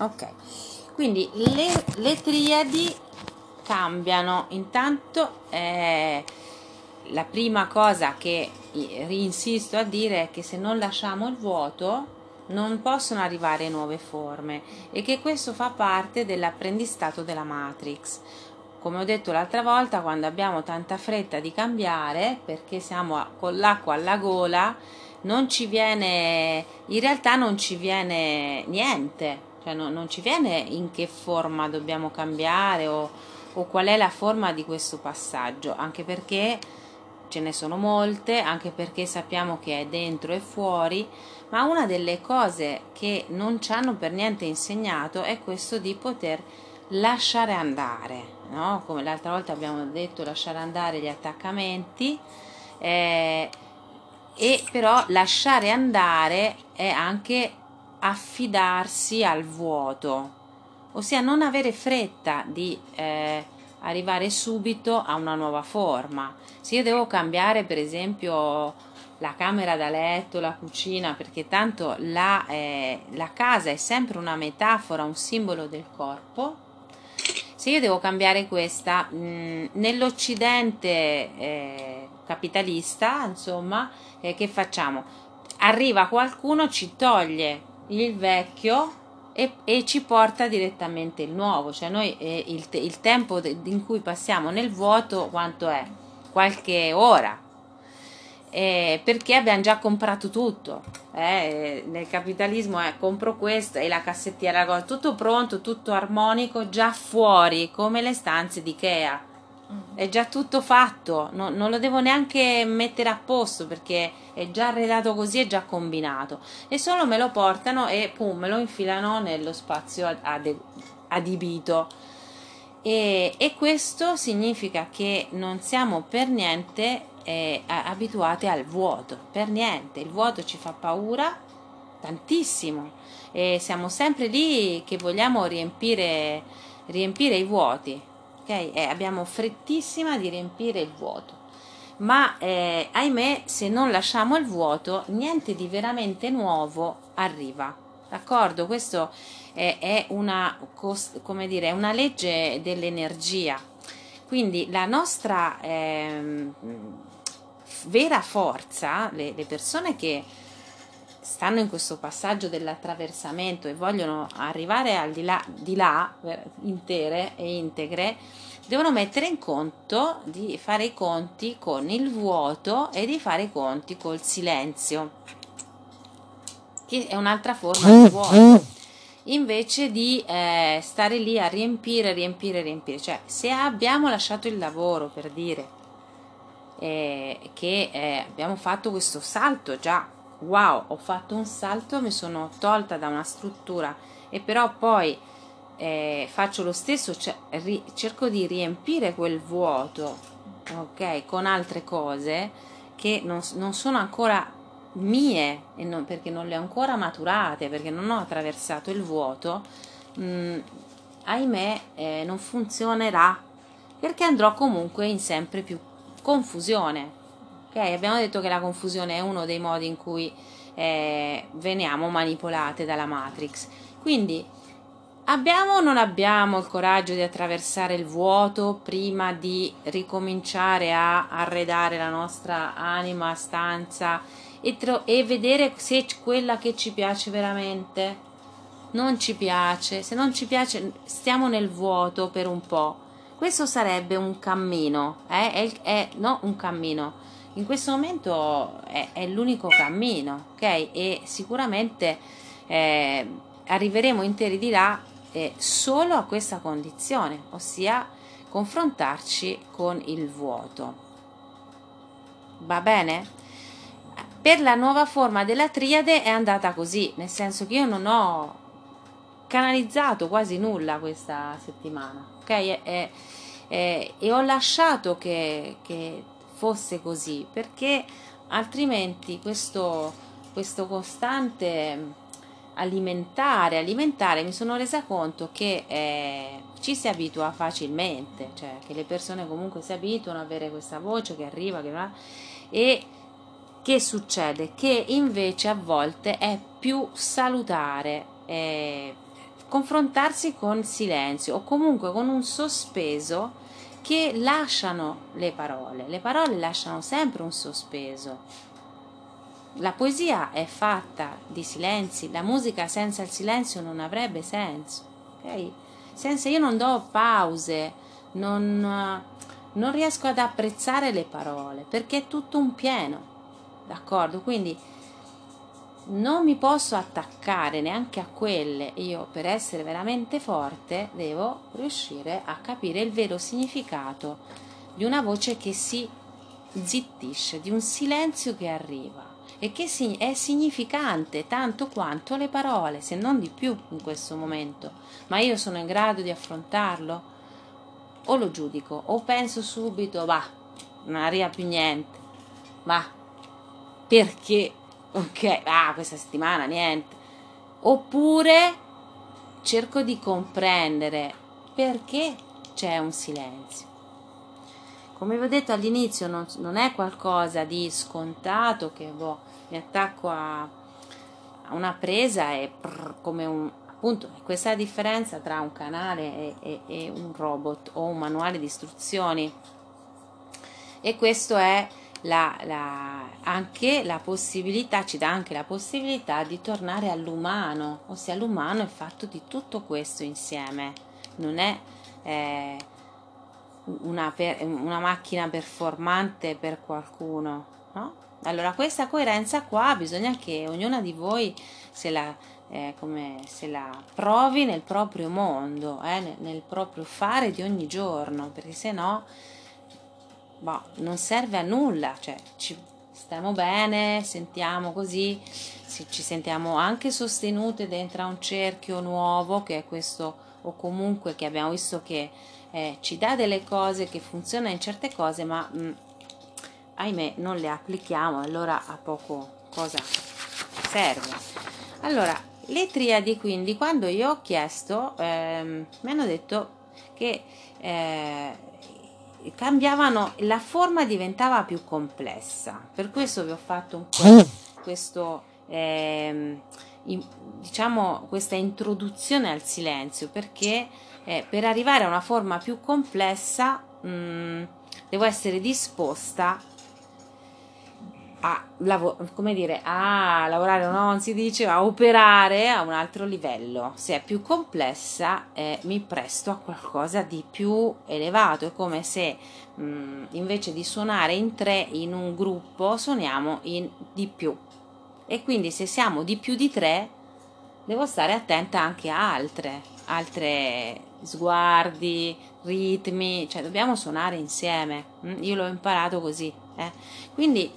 Ok, quindi le, le triadi cambiano. Intanto eh, la prima cosa che insisto a dire è che se non lasciamo il vuoto non possono arrivare nuove forme e che questo fa parte dell'apprendistato della Matrix. Come ho detto l'altra volta, quando abbiamo tanta fretta di cambiare, perché siamo con l'acqua alla gola, non ci viene, in realtà non ci viene niente, cioè no, non ci viene in che forma dobbiamo cambiare o, o qual è la forma di questo passaggio, anche perché ce ne sono molte, anche perché sappiamo che è dentro e fuori, ma una delle cose che non ci hanno per niente insegnato è questo di poter lasciare andare, no? come l'altra volta abbiamo detto, lasciare andare gli attaccamenti. Eh, e però lasciare andare è anche affidarsi al vuoto, ossia non avere fretta di eh, arrivare subito a una nuova forma. Se io devo cambiare per esempio la camera da letto, la cucina, perché tanto la, eh, la casa è sempre una metafora, un simbolo del corpo, se io devo cambiare questa, mh, nell'Occidente eh, capitalista, insomma, eh, che facciamo? Arriva qualcuno, ci toglie il vecchio e, e ci porta direttamente il nuovo, cioè noi eh, il, il tempo de, in cui passiamo nel vuoto quanto è? Qualche ora, eh, perché abbiamo già comprato tutto. Eh, nel capitalismo è compro questo e la cassettiera, tutto pronto, tutto armonico, già fuori, come le stanze di Ikea. È già tutto fatto, no, non lo devo neanche mettere a posto perché è già arredato così, è già combinato. E solo me lo portano e pum, me lo infilano nello spazio ad, adibito. E, e questo significa che non siamo per niente eh, abituate al vuoto, per niente, il vuoto ci fa paura tantissimo. E siamo sempre lì che vogliamo riempire, riempire i vuoti, ok? E abbiamo frettissima di riempire il vuoto. Ma eh, ahimè, se non lasciamo il vuoto, niente di veramente nuovo arriva. D'accordo? Questo è, è una, come dire, una legge dell'energia. Quindi la nostra eh, vera forza, le, le persone che stanno in questo passaggio dell'attraversamento e vogliono arrivare al di là, di là intere e integre, devono mettere in conto di fare i conti con il vuoto e di fare i conti col silenzio, che è un'altra forma di vuoto. Invece di eh, stare lì a riempire, riempire, riempire, cioè se abbiamo lasciato il lavoro per dire eh, che eh, abbiamo fatto questo salto già wow ho fatto un salto mi sono tolta da una struttura e però poi eh, faccio lo stesso cioè, ri, cerco di riempire quel vuoto ok con altre cose che non, non sono ancora mie non, perché non le ho ancora maturate perché non ho attraversato il vuoto mh, mm, ahimè eh, non funzionerà perché andrò comunque in sempre più confusione. Okay? Abbiamo detto che la confusione è uno dei modi in cui eh, veniamo manipolate dalla Matrix. Quindi abbiamo o non abbiamo il coraggio di attraversare il vuoto prima di ricominciare a arredare la nostra anima, stanza e, tro- e vedere se quella che ci piace veramente non ci piace, se non ci piace stiamo nel vuoto per un po' Questo sarebbe un cammino, eh? è, è, no, un cammino. In questo momento è, è l'unico cammino, ok? E sicuramente eh, arriveremo interi di là eh, solo a questa condizione, ossia confrontarci con il vuoto. Va bene? Per la nuova forma della triade è andata così, nel senso che io non ho canalizzato quasi nulla questa settimana, ok? E, e, e ho lasciato che, che, fosse così perché altrimenti questo, questo costante alimentare, alimentare, mi sono resa conto che eh, ci si abitua facilmente, cioè che le persone comunque si abituano ad avere questa voce che arriva che va, e che succede? Che invece a volte è più salutare eh, confrontarsi con silenzio o comunque con un sospeso che lasciano le parole. Le parole lasciano sempre un sospeso. La poesia è fatta di silenzi, la musica senza il silenzio non avrebbe senso. Okay? Senza io non do pause, non, non riesco ad apprezzare le parole perché è tutto un pieno. D'accordo? Quindi non mi posso attaccare neanche a quelle, io per essere veramente forte devo riuscire a capire il vero significato di una voce che si zittisce, di un silenzio che arriva e che è significante tanto quanto le parole, se non di più in questo momento. Ma io sono in grado di affrontarlo? O lo giudico, o penso subito, va, non arriva più niente, va, perché ok, ah, questa settimana niente. Oppure cerco di comprendere perché c'è un silenzio. Come vi ho detto all'inizio, non, non è qualcosa di scontato che boh, mi attacco a, a una presa e prr, come un, appunto questa è la differenza tra un canale e, e, e, un robot o un manuale di istruzioni e questo è la, la, anche la possibilità, ci dà anche la possibilità di tornare all'umano, ossia l'umano è fatto di tutto questo insieme, non è eh, una, per, una, macchina performante per qualcuno, no? Allora questa coerenza qua bisogna che ognuna di voi se la, eh, se la provi nel proprio mondo, eh, nel, nel proprio fare di ogni giorno, perché se no boh, non serve a nulla, cioè ci stiamo bene, sentiamo così, ci sentiamo anche sostenute dentro a un cerchio nuovo che è questo o comunque che abbiamo visto che eh, ci dà delle cose che funzionano in certe cose ma mh, mm, ahimè non le applichiamo allora a poco cosa serve. Allora le triadi quindi quando io ho chiesto ehm, mi hanno detto che eh, cambiavano, la forma diventava più complessa. Per questo vi ho fatto un po' questo, eh, in, diciamo, questa introduzione al silenzio, perché eh, per arrivare a una forma più complessa mh, mm, devo essere disposta a, lav- come dire, a lavorare, no, non si dice, a operare a un altro livello. Se è più complessa, eh, mi presto a qualcosa di più elevato. È come se mh, mm, invece di suonare in tre in un gruppo, suoniamo in di più. E quindi se siamo di più di tre, devo stare attenta anche a altre, altre sguardi, ritmi, cioè dobbiamo suonare insieme. Mm, io l'ho imparato così. Eh. Quindi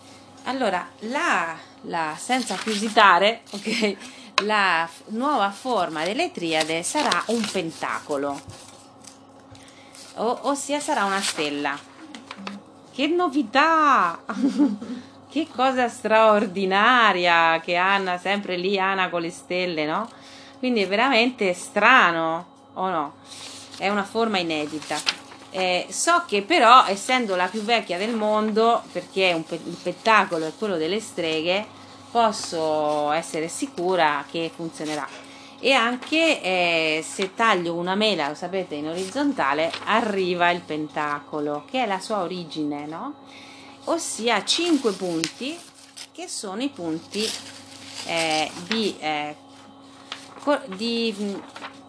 allora, la, la, senza più esitare, ok, la f- nuova forma delle triade sarà un pentacolo, o- ossia sarà una stella. Che novità! che cosa straordinaria che Anna, sempre lì Anna con le stelle, no? Quindi è veramente strano, o no? È una forma inedita. Eh, so che però, essendo la più vecchia del mondo, perché un pe- il spettacolo è quello delle streghe, posso essere sicura che funzionerà. E anche eh, se taglio una mela, lo sapete, in orizzontale, arriva il pentacolo, che è la sua origine, no? Ossia 5 punti, che sono i punti eh, di, eh, di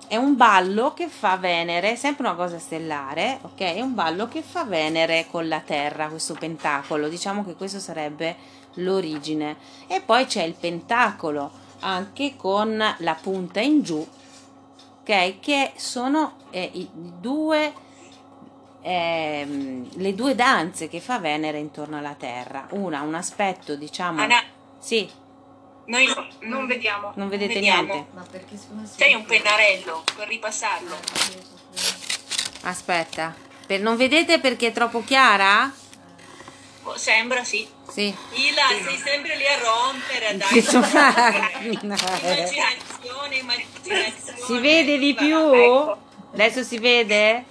è un ballo che fa Venere, sempre una cosa stellare, ok? È un ballo che fa Venere con la Terra, questo pentacolo. Diciamo che questo sarebbe l'origine. E poi c'è il pentacolo anche con la punta in giù, ok? Che sono eh, i due, eh, le due danze che fa Venere intorno alla Terra. Una, un aspetto, diciamo. Anna. Sì. Noi no, non vediamo. Non vedete vediamo. niente? Ma perché un pennarello per ripassarlo. Aspetta. Per, non vedete perché è troppo chiara? Oh, Sembra sì. Sì. Ila, sei sempre lì a rompere, dare Che so- immaginazione, immaginazione. Si vede di più? Ecco. Adesso si vede?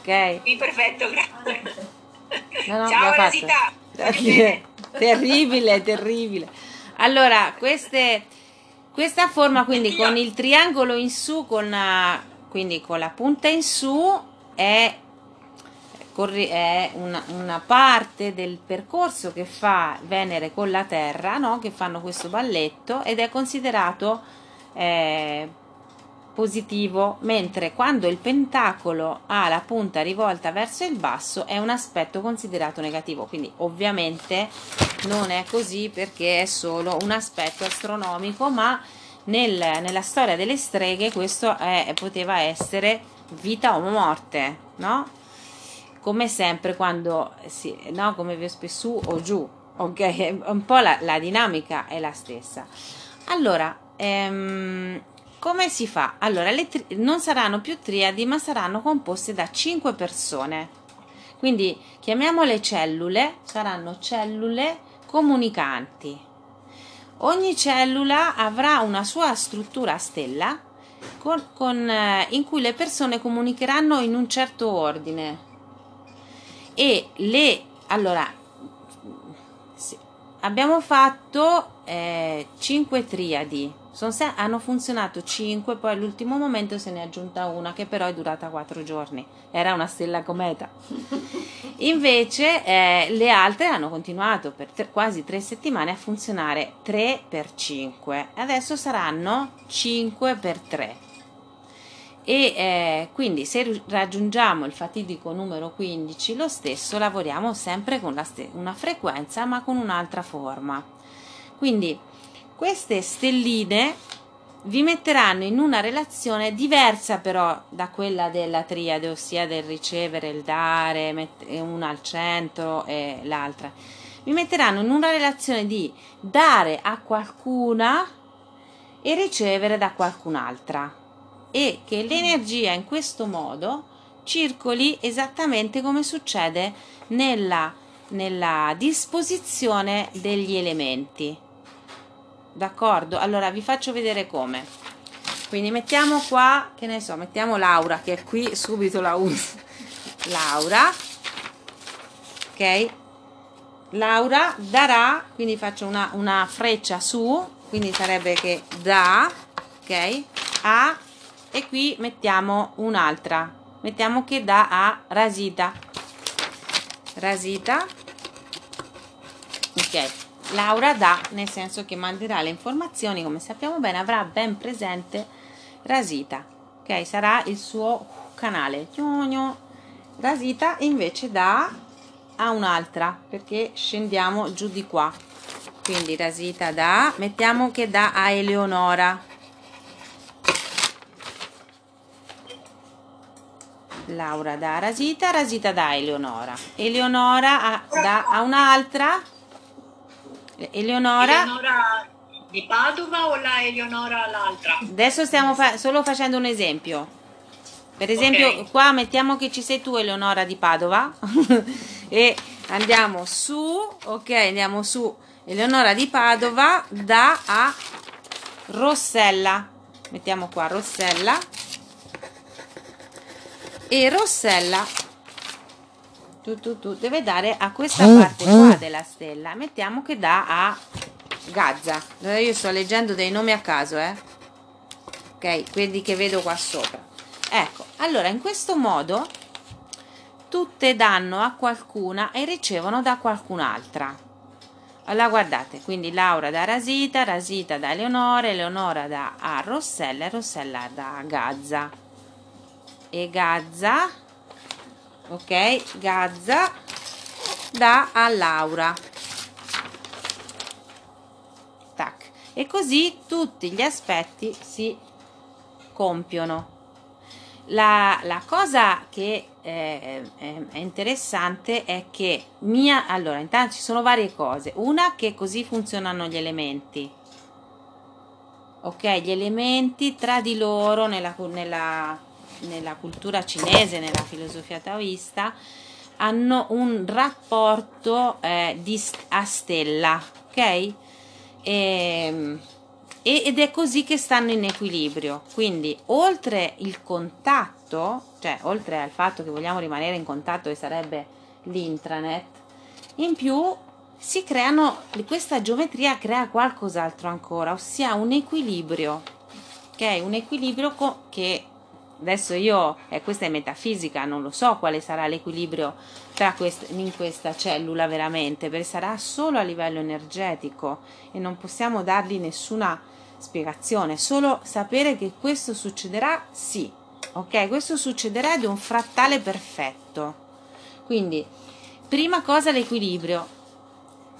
Ok. Sì, perfetto, grazie. No, no, Ciao. Rosita. terribile, terribile. Allora, queste Questa forma quindi con il triangolo in su, con, eh, quindi con la punta in su, è, è una, una parte del percorso che fa Venere con la Terra, no? che fanno questo balletto ed è considerato eh, positivo, mentre quando il pentacolo ha la punta rivolta verso il basso è un aspetto considerato negativo. Quindi ovviamente non è così perché è solo un aspetto astronomico, ma nel, nella storia delle streghe questo è, poteva essere vita o morte, no? Come sempre quando si, no, come vi ho spiegato su o giù, ok? Un po' la, la dinamica è la stessa. Allora, ehm, come si fa? Allora, le tri- non saranno più triadi, ma saranno composte da 5 persone. Quindi chiamiamole cellule, saranno cellule comunicanti. Ogni cellula avrà una sua struttura stella con, con, eh, in cui le persone comunicheranno in un certo ordine. E le allora abbiamo fatto eh, 5 triadi se- hanno funzionato 5, poi all'ultimo momento se ne è aggiunta una che però è durata 4 giorni. Era una stella cometa. Invece eh, le altre hanno continuato per tre, quasi 3 settimane a funzionare 3 per 5. Adesso saranno 5 per 3. E eh, quindi se raggiungiamo il fatidico numero 15, lo stesso lavoriamo sempre con st- una frequenza ma con un'altra forma. Quindi queste stelline vi metteranno in una relazione diversa però da quella della triade, ossia del ricevere, il dare, una al centro e l'altra. Vi metteranno in una relazione di dare a qualcuna e ricevere da qualcun'altra e che l'energia in questo modo circoli esattamente come succede nella, nella disposizione degli elementi d'accordo? Allora vi faccio vedere come. Quindi mettiamo qua che ne so mettiamo Laura che è qui subito la uso Laura. Ok? Laura darà quindi faccio una, una freccia su quindi sarebbe che da ok? A e qui mettiamo un'altra. Mettiamo che da a rasita. Rasita. Ok Laura dà, nel senso che manderà le informazioni, come sappiamo bene, avrà ben presente Rasita, ok? Sarà il suo canale. Rasita invece dà a un'altra, perché scendiamo giù di qua. Quindi Rasita dà, mettiamo che dà a Eleonora. Laura dà a Rasita, Rasita dà a Eleonora. Eleonora dà a un'altra Eleonora. Eleonora di Padova o la Eleonora l'altra? Adesso stiamo fa- solo facendo un esempio. Per esempio, okay. qua mettiamo che ci sei tu, Eleonora di Padova, e andiamo su, ok, andiamo su Eleonora di Padova da a Rossella. Mettiamo qua Rossella. E Rossella tu, tu, tu, deve dare a questa mm, parte qua mm. della stella. Mettiamo che dà a Gaza. Io sto leggendo dei nomi a caso, eh. Ok, quelli che vedo qua sopra. Ecco, allora in questo modo tutte danno a qualcuna e ricevono da qualcun'altra. Allora guardate, quindi Laura da Rasita, Rasita da Eleonora, Eleonora da a Rossella e Rossella da Gazza. E Gazza ok Gazza dà a Laura. Tac. E così tutti gli aspetti si compiono. La, la cosa che è, è, interessante è che mia allora intanto ci sono varie cose. Una che così funzionano gli elementi. Ok gli elementi tra di loro nella, nella nella cultura cinese, nella filosofia taoista, hanno un rapporto eh, di, a stella, ok? E, ehm, ed è così che stanno in equilibrio. Quindi, oltre il contatto, cioè oltre al fatto che vogliamo rimanere in contatto, che sarebbe l'intranet, in più si creano, questa geometria crea qualcos'altro ancora, ossia un equilibrio, ok? Un equilibrio co- che adesso io, eh, questa è metafisica, non lo so quale sarà l'equilibrio quest- in questa cellula veramente, perché sarà solo a livello energetico e non possiamo dargli nessuna spiegazione, solo sapere che questo succederà, sì, ok? Questo succederà ed è un frattale perfetto. Quindi, prima cosa l'equilibrio,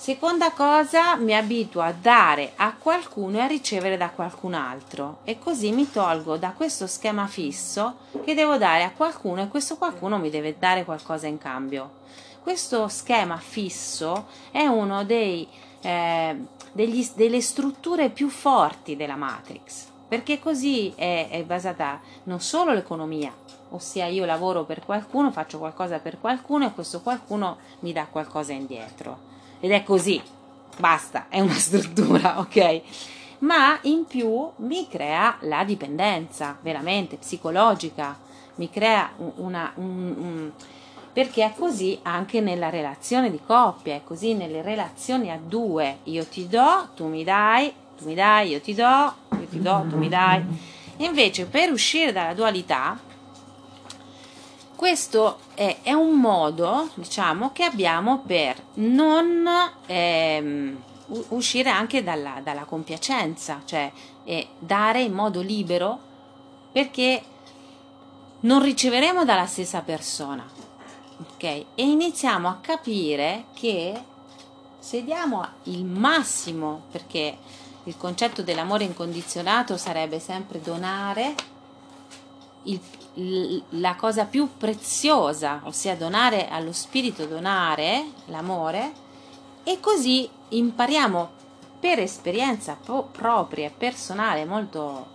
Seconda cosa, mi abituo a dare a qualcuno e a ricevere da qualcun altro e così mi tolgo da questo schema fisso che devo dare a qualcuno e questo qualcuno mi deve dare qualcosa in cambio. Questo schema fisso è uno dei, eh, degli, delle strutture più forti della Matrix perché così è, è basata non solo l'economia, ossia io lavoro per qualcuno, faccio qualcosa per qualcuno e questo qualcuno mi dà qualcosa indietro ed è così, basta, è una struttura, ok? Ma in più mi crea la dipendenza, veramente psicologica, mi crea una, un, un, perché è così anche nella relazione di coppia, è così nelle relazioni a due, io ti do, tu mi dai, tu mi dai, io ti do, io ti do, tu mi dai. Invece per uscire dalla dualità questo è, è, un modo, diciamo, che abbiamo per non ehm, uscire anche dalla, dalla compiacenza, cioè eh, dare in modo libero perché non riceveremo dalla stessa persona. Ok? E iniziamo a capire che se diamo il massimo, perché il concetto dell'amore incondizionato sarebbe sempre donare il, la cosa più preziosa, ossia donare allo spirito, donare l'amore, e così impariamo per esperienza pro- propria e personale, molto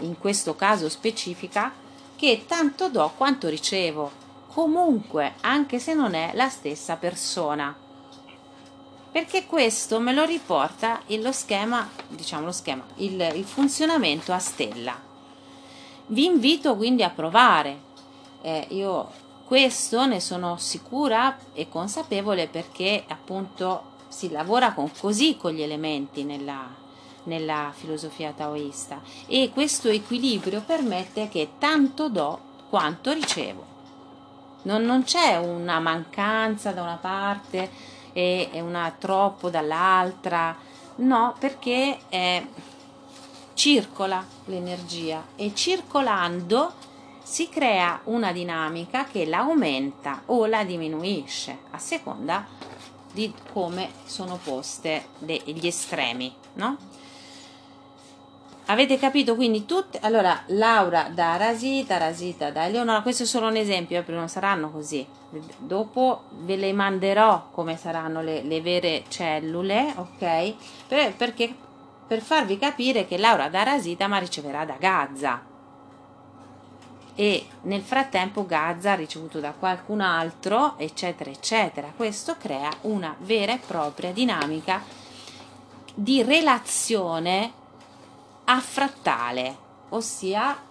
in questo caso specifica, che tanto do quanto ricevo, comunque, anche se non è la stessa persona. Perché questo me lo riporta lo schema, diciamo lo schema, il, il funzionamento a stella. Vi invito quindi a provare. Eh, io questo ne sono sicura e consapevole perché appunto si lavora con, così con gli elementi nella, nella filosofia taoista e questo equilibrio permette che tanto do quanto ricevo. Non, non c'è una mancanza da una parte e, una troppo dall'altra, no, perché eh, circola l'energia e circolando si crea una dinamica che la aumenta o la diminuisce a seconda di come sono poste gli estremi, no? Avete capito quindi tutte? Allora, Laura da Rasita, Rasita da Eleonora, questo è solo un esempio, eh, non saranno così. Dopo ve le manderò come saranno le, le vere cellule, ok? Per, perché per farvi capire che Laura da Rasitama riceverà da Gaza e nel frattempo Gaza ricevuto da qualcun altro, eccetera, eccetera. Questo crea una vera e propria dinamica di relazione affrattale, ossia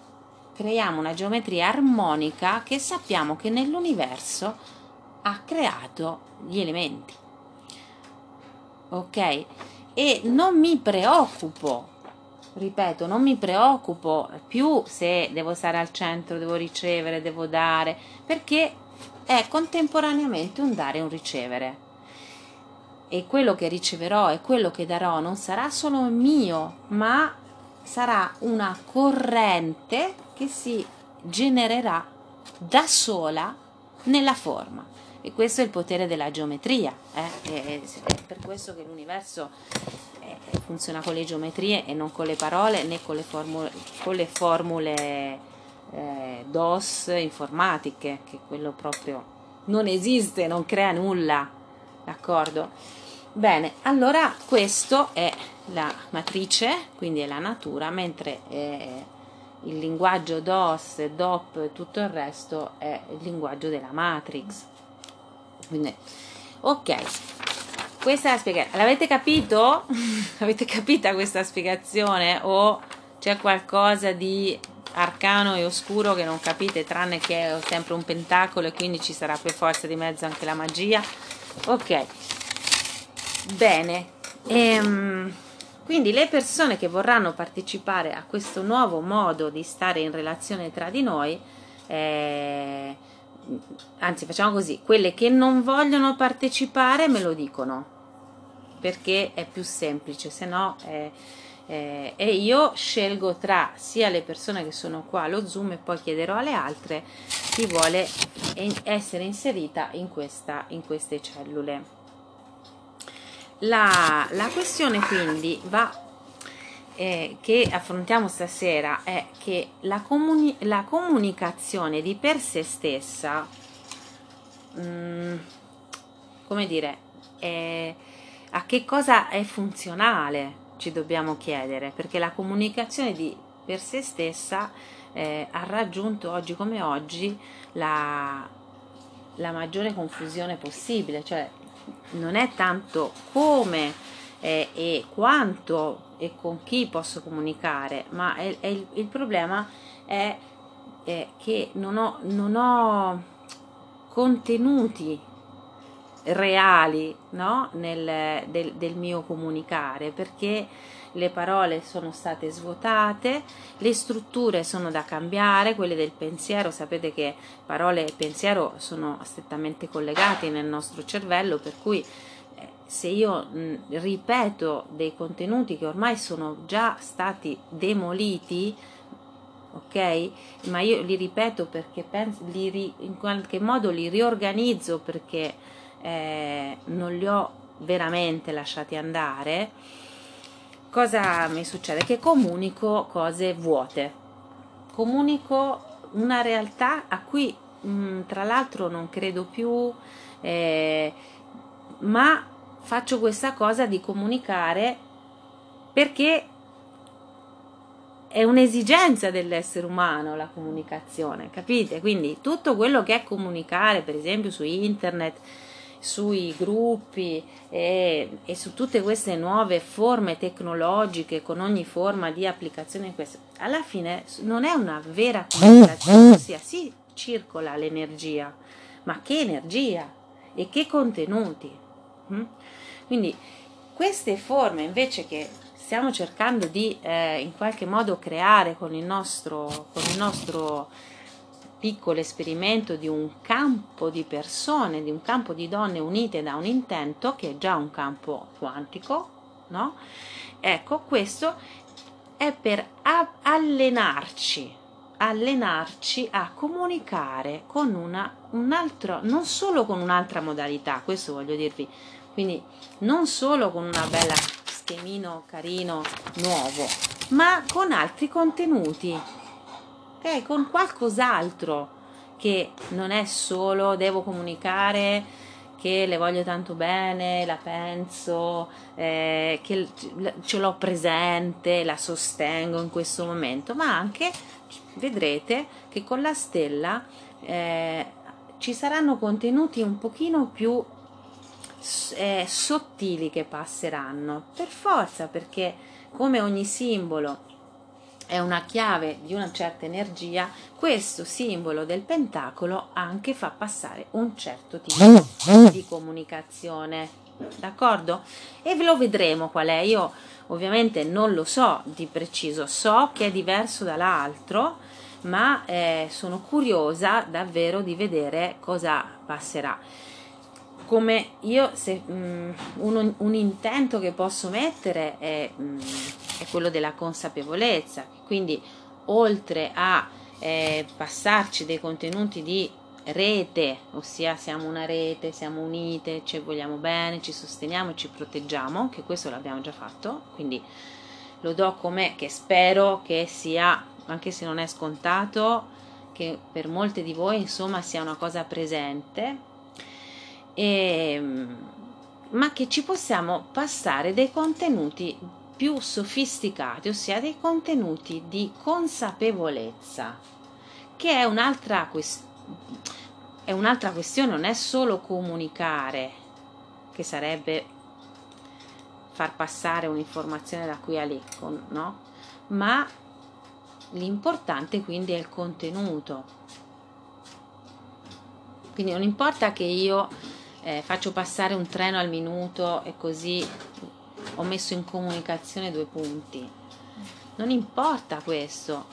creiamo una geometria armonica che sappiamo che nell'universo ha creato gli elementi. Ok? E non mi preoccupo, ripeto, non mi preoccupo più se devo stare al centro, devo ricevere, devo dare, perché è contemporaneamente un dare e un ricevere. E quello che riceverò e quello che darò non sarà solo mio, ma sarà una corrente che si genererà da sola nella forma. E questo è il potere della geometria, eh? è, per questo che l'universo eh, funziona con le geometrie e non con le parole né con le formule, con le formule eh, DOS informatiche, che quello proprio non esiste, non crea nulla, d'accordo? Bene, allora questo è la matrice, quindi è la natura, mentre eh, il linguaggio DOS, DOP e tutto il resto è il linguaggio della matrix. Quindi, ok, questa è la spiegazione. L'avete capito? Avete capita questa spiegazione? O c'è qualcosa di arcano e oscuro che non capite, tranne che è sempre un pentacolo e quindi ci sarà per forza di mezzo anche la magia? Ok. Bene, ehm, quindi le persone che vorranno partecipare a questo nuovo modo di stare in relazione tra di noi, eh, anzi facciamo così, quelle che non vogliono partecipare me lo dicono, perché è più semplice, se no... Eh, eh, e io scelgo tra sia le persone che sono qua allo Zoom e poi chiederò alle altre chi vuole essere inserita in, questa, in queste cellule. La, la questione quindi va eh, che affrontiamo stasera è che la, comuni- la comunicazione di per sé stessa, mh, mm, come dire, è, a che cosa è funzionale? ci dobbiamo chiedere, perché la comunicazione di per sé stessa eh, ha raggiunto oggi come oggi la, la maggiore confusione possibile, cioè non è tanto come eh, e quanto e con chi posso comunicare, ma è, è il, il, problema è, è che non ho, non ho contenuti reali no? Nel, del, del mio comunicare perché le parole sono state svuotate, le strutture sono da cambiare, quelle del pensiero, sapete che parole e pensiero sono strettamente collegati nel nostro cervello, per cui se io mh, ripeto dei contenuti che ormai sono già stati demoliti, ok? Ma io li ripeto perché penso, li ri, in qualche modo li riorganizzo perché eh, non li ho veramente lasciati andare, cosa mi succede? Che comunico cose vuote, comunico una realtà a cui mh, tra l'altro non credo più, eh, ma faccio questa cosa di comunicare perché è un'esigenza dell'essere umano la comunicazione, capite? Quindi tutto quello che è comunicare, per esempio su internet, sui gruppi e, e, su tutte queste nuove forme tecnologiche con ogni forma di applicazione in questo, alla fine non è una vera comunicazione, ossia sì circola l'energia, ma che energia e che contenuti. Mm? Quindi queste forme invece che stiamo cercando di eh, in qualche modo creare con il nostro, con il nostro piccolo esperimento di un campo di persone, di un campo di donne unite da un intento, che è già un campo quantico, no? Ecco, questo è per allenarci, allenarci a comunicare con una, un altro, non solo con un'altra modalità, questo voglio dirvi, quindi non solo con una bella schemino carino nuovo, ma con altri contenuti ok? Con qualcos'altro che non è solo devo comunicare che le voglio tanto bene, la penso, eh, che ce l'ho presente, la sostengo in questo momento, ma anche vedrete che con la stella eh, ci saranno contenuti un pochino più eh, sottili che passeranno, per forza, perché come ogni simbolo è una chiave di una certa energia, questo simbolo del pentacolo anche fa passare un certo tipo di comunicazione. D'accordo? E ve lo vedremo qual è. Io ovviamente non lo so di preciso, so che è diverso dall'altro, ma eh, sono curiosa davvero di vedere cosa passerà. Come io, se, um, un, un, intento che posso mettere è, um, è quello della consapevolezza, quindi oltre a eh, passarci dei contenuti di rete, ossia siamo una rete, siamo unite, ci vogliamo bene, ci sosteniamo ci proteggiamo, che questo l'abbiamo già fatto, quindi lo do come che spero che sia, anche se non è scontato, che per molte di voi insomma sia una cosa presente, e, ehm, ma che ci possiamo passare dei contenuti più sofisticati, ossia dei contenuti di consapevolezza, che è un'altra, quest- è un'altra questione, non è solo comunicare, che sarebbe far passare un'informazione da qui a lì, no? ma l'importante quindi è il contenuto. Quindi non importa che io eh, faccio passare un treno al minuto e così ho messo in comunicazione due punti. Non importa questo,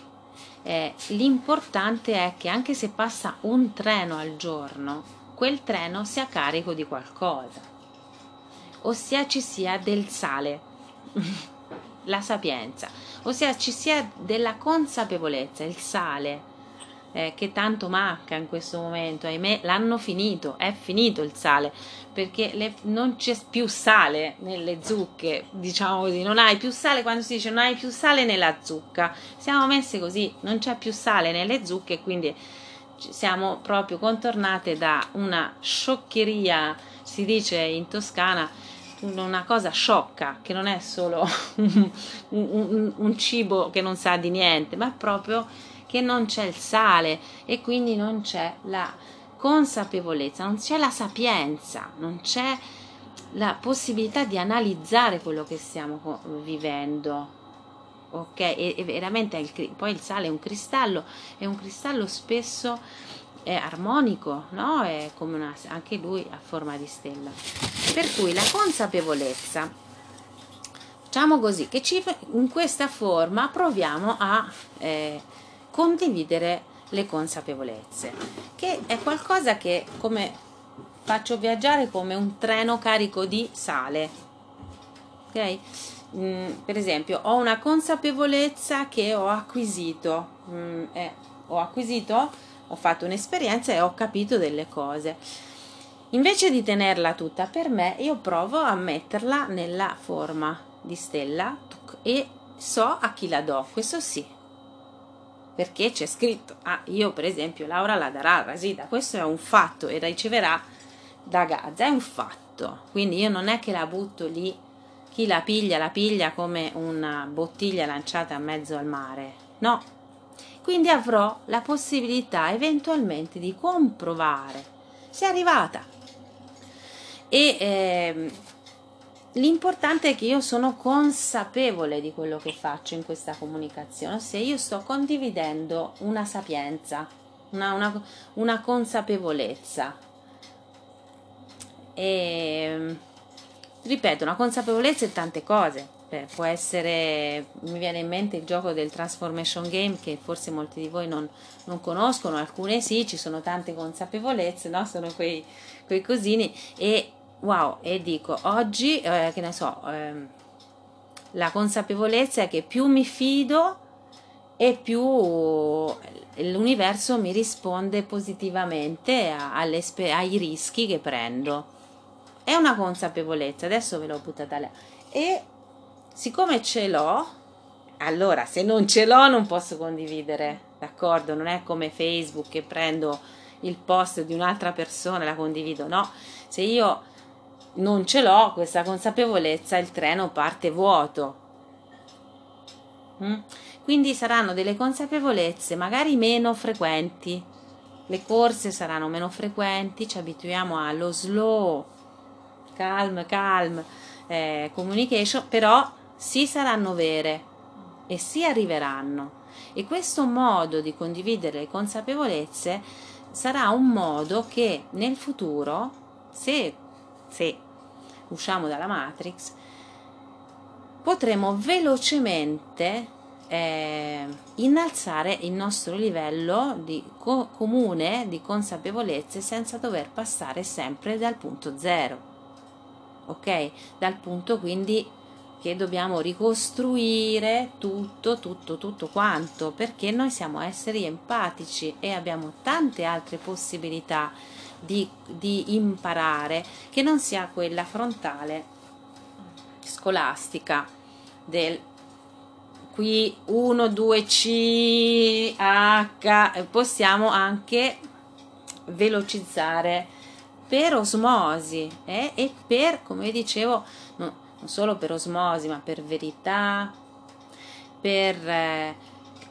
eh, l'importante è che anche se passa un treno al giorno, quel treno sia carico di qualcosa, ossia ci sia del sale, la sapienza, ossia ci sia della consapevolezza, il sale eh, che tanto manca in questo momento, ahimè l'hanno finito, è finito il sale, perché le, non c'è più sale nelle zucche, diciamo così, non hai più sale quando si dice non hai più sale nella zucca, siamo messe così, non c'è più sale nelle zucche, quindi siamo proprio contornate da una scioccheria, si dice in toscana, una cosa sciocca, che non è solo un, un, un cibo che non sa di niente, ma proprio che non c'è il sale e quindi non c'è la consapevolezza, non c'è la sapienza, non c'è la possibilità di analizzare quello che stiamo vivendo. Ok, e, e veramente il, poi il sale è un cristallo, è un cristallo spesso è armonico, no? È come una, anche lui a forma di stella. Per cui la consapevolezza, facciamo così, che ci, in questa forma proviamo a eh, condividere le consapevolezze, che è qualcosa che come faccio viaggiare come un treno carico di sale. Ok? Mm, per esempio, ho una consapevolezza che ho acquisito, mm, eh, ho acquisito, ho fatto un'esperienza e ho capito delle cose. Invece di tenerla tutta per me, io provo a metterla nella forma di stella e so a chi la do, questo sì, perché c'è scritto, ah, io per esempio Laura la darà a Rasida, questo è un fatto e riceverà da Gaza, è un fatto, quindi io non è che la butto lì, chi la piglia la piglia come una bottiglia lanciata in mezzo al mare, no, quindi avrò la possibilità eventualmente di comprovare. Se è arrivata. E eh, L'importante è che io sono consapevole di quello che faccio in questa comunicazione, se io sto condividendo una sapienza, una, una, una consapevolezza. E ripeto, una consapevolezza è tante cose. Beh, può essere, mi viene in mente il gioco del Transformation Game che forse molti di voi non, non conoscono, alcune sì, ci sono tante consapevolezze, no? sono quei, quei cosini e wow, e dico oggi, eh, che ne so, eh, la consapevolezza è che più mi fido e più l'universo mi risponde positivamente ai rischi che prendo. È una consapevolezza, adesso ve l'ho buttata là. E siccome ce l'ho, allora se non ce l'ho non posso condividere, d'accordo? Non è come Facebook che prendo il post di un'altra persona e la condivido, no? Se io non ce l'ho questa consapevolezza, il treno parte vuoto. Mm? Quindi saranno delle consapevolezze magari meno frequenti, le corse saranno meno frequenti, ci abituiamo allo slow, calm, calm eh, communication, però si saranno vere e si arriveranno. E questo modo di condividere le consapevolezze sarà un modo che nel futuro, se se usciamo dalla Matrix, potremo velocemente eh, innalzare il nostro livello di co- comune di consapevolezze senza dover passare sempre dal punto zero. Ok? Dal punto quindi che dobbiamo ricostruire tutto, tutto, tutto quanto, perché noi siamo esseri empatici e abbiamo tante altre possibilità di, di imparare che non sia quella frontale scolastica del qui 1 2 c h possiamo anche velocizzare per osmosi eh? e per come dicevo no, non solo per osmosi ma per verità per eh,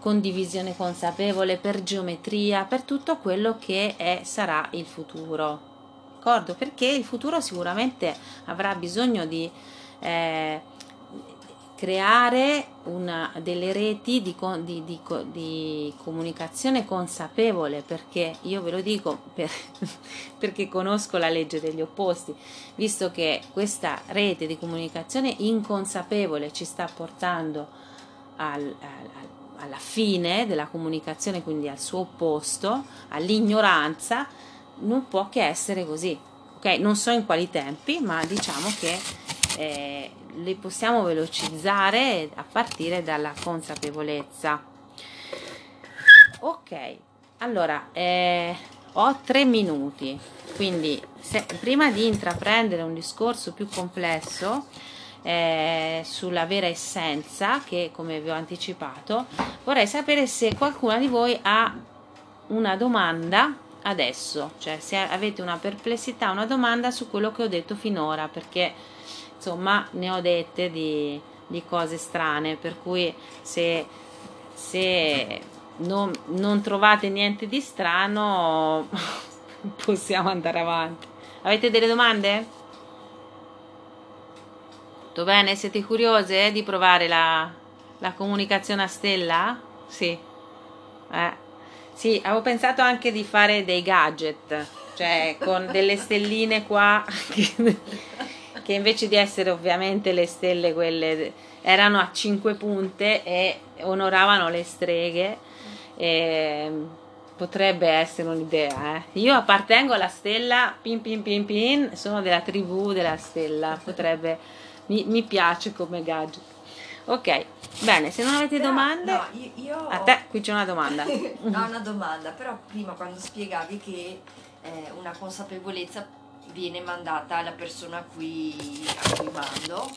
condivisione consapevole, per geometria, per tutto quello che è, sarà il futuro. D'accordo? Perché il futuro sicuramente avrà bisogno di eh, creare una, delle reti di, di- di di comunicazione consapevole, perché io ve lo dico per- perché conosco la legge degli opposti, visto che questa rete di comunicazione inconsapevole ci sta portando al, al- alla fine della comunicazione, quindi al suo opposto, all'ignoranza, non può che essere così. Ok, non so in quali tempi, ma diciamo che eh, li possiamo velocizzare a partire dalla consapevolezza. Ok, allora eh, ho tre minuti, quindi se, prima di intraprendere un discorso più complesso eh, sulla vera essenza, che come vi ho anticipato, vorrei sapere se qualcuna di voi ha una domanda adesso, cioè se avete una perplessità, una domanda su quello che ho detto finora, perché insomma ne ho dette di, di cose strane, per cui se, se non, non trovate niente di strano possiamo andare avanti. Avete delle domande? Tutto bene? Siete curiose di provare la, la comunicazione a stella? Sì. Eh. Sì, avevo pensato anche di fare dei gadget, cioè con delle stelline qua che, che invece di essere ovviamente le stelle quelle erano a cinque punte e onoravano le streghe. E potrebbe essere un'idea. Eh. Io appartengo alla stella pin pin pin pin, sono della tribù della stella, potrebbe, mi, mi piace come gadget. Ok, bene, se non avete Però, domande, no, io, io a te qui c'è una domanda. ho una domanda, però prima quando spiegavi che eh, una consapevolezza viene mandata alla persona a cui, a cui mando,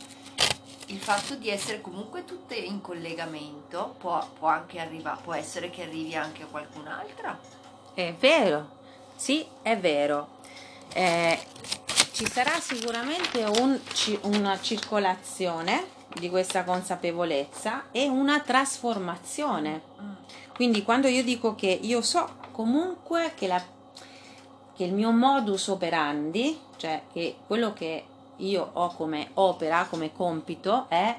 il fatto di essere comunque tutte in collegamento può, può anche arrivare, può essere che arrivi anche a qualcun'altra. È vero, sì, è vero. Eh, ci sarà sicuramente un una circolazione di questa consapevolezza e una trasformazione. Quindi quando io dico che io so comunque che, la- che il mio modus operandi, cioè che quello che io ho come opera, come compito, è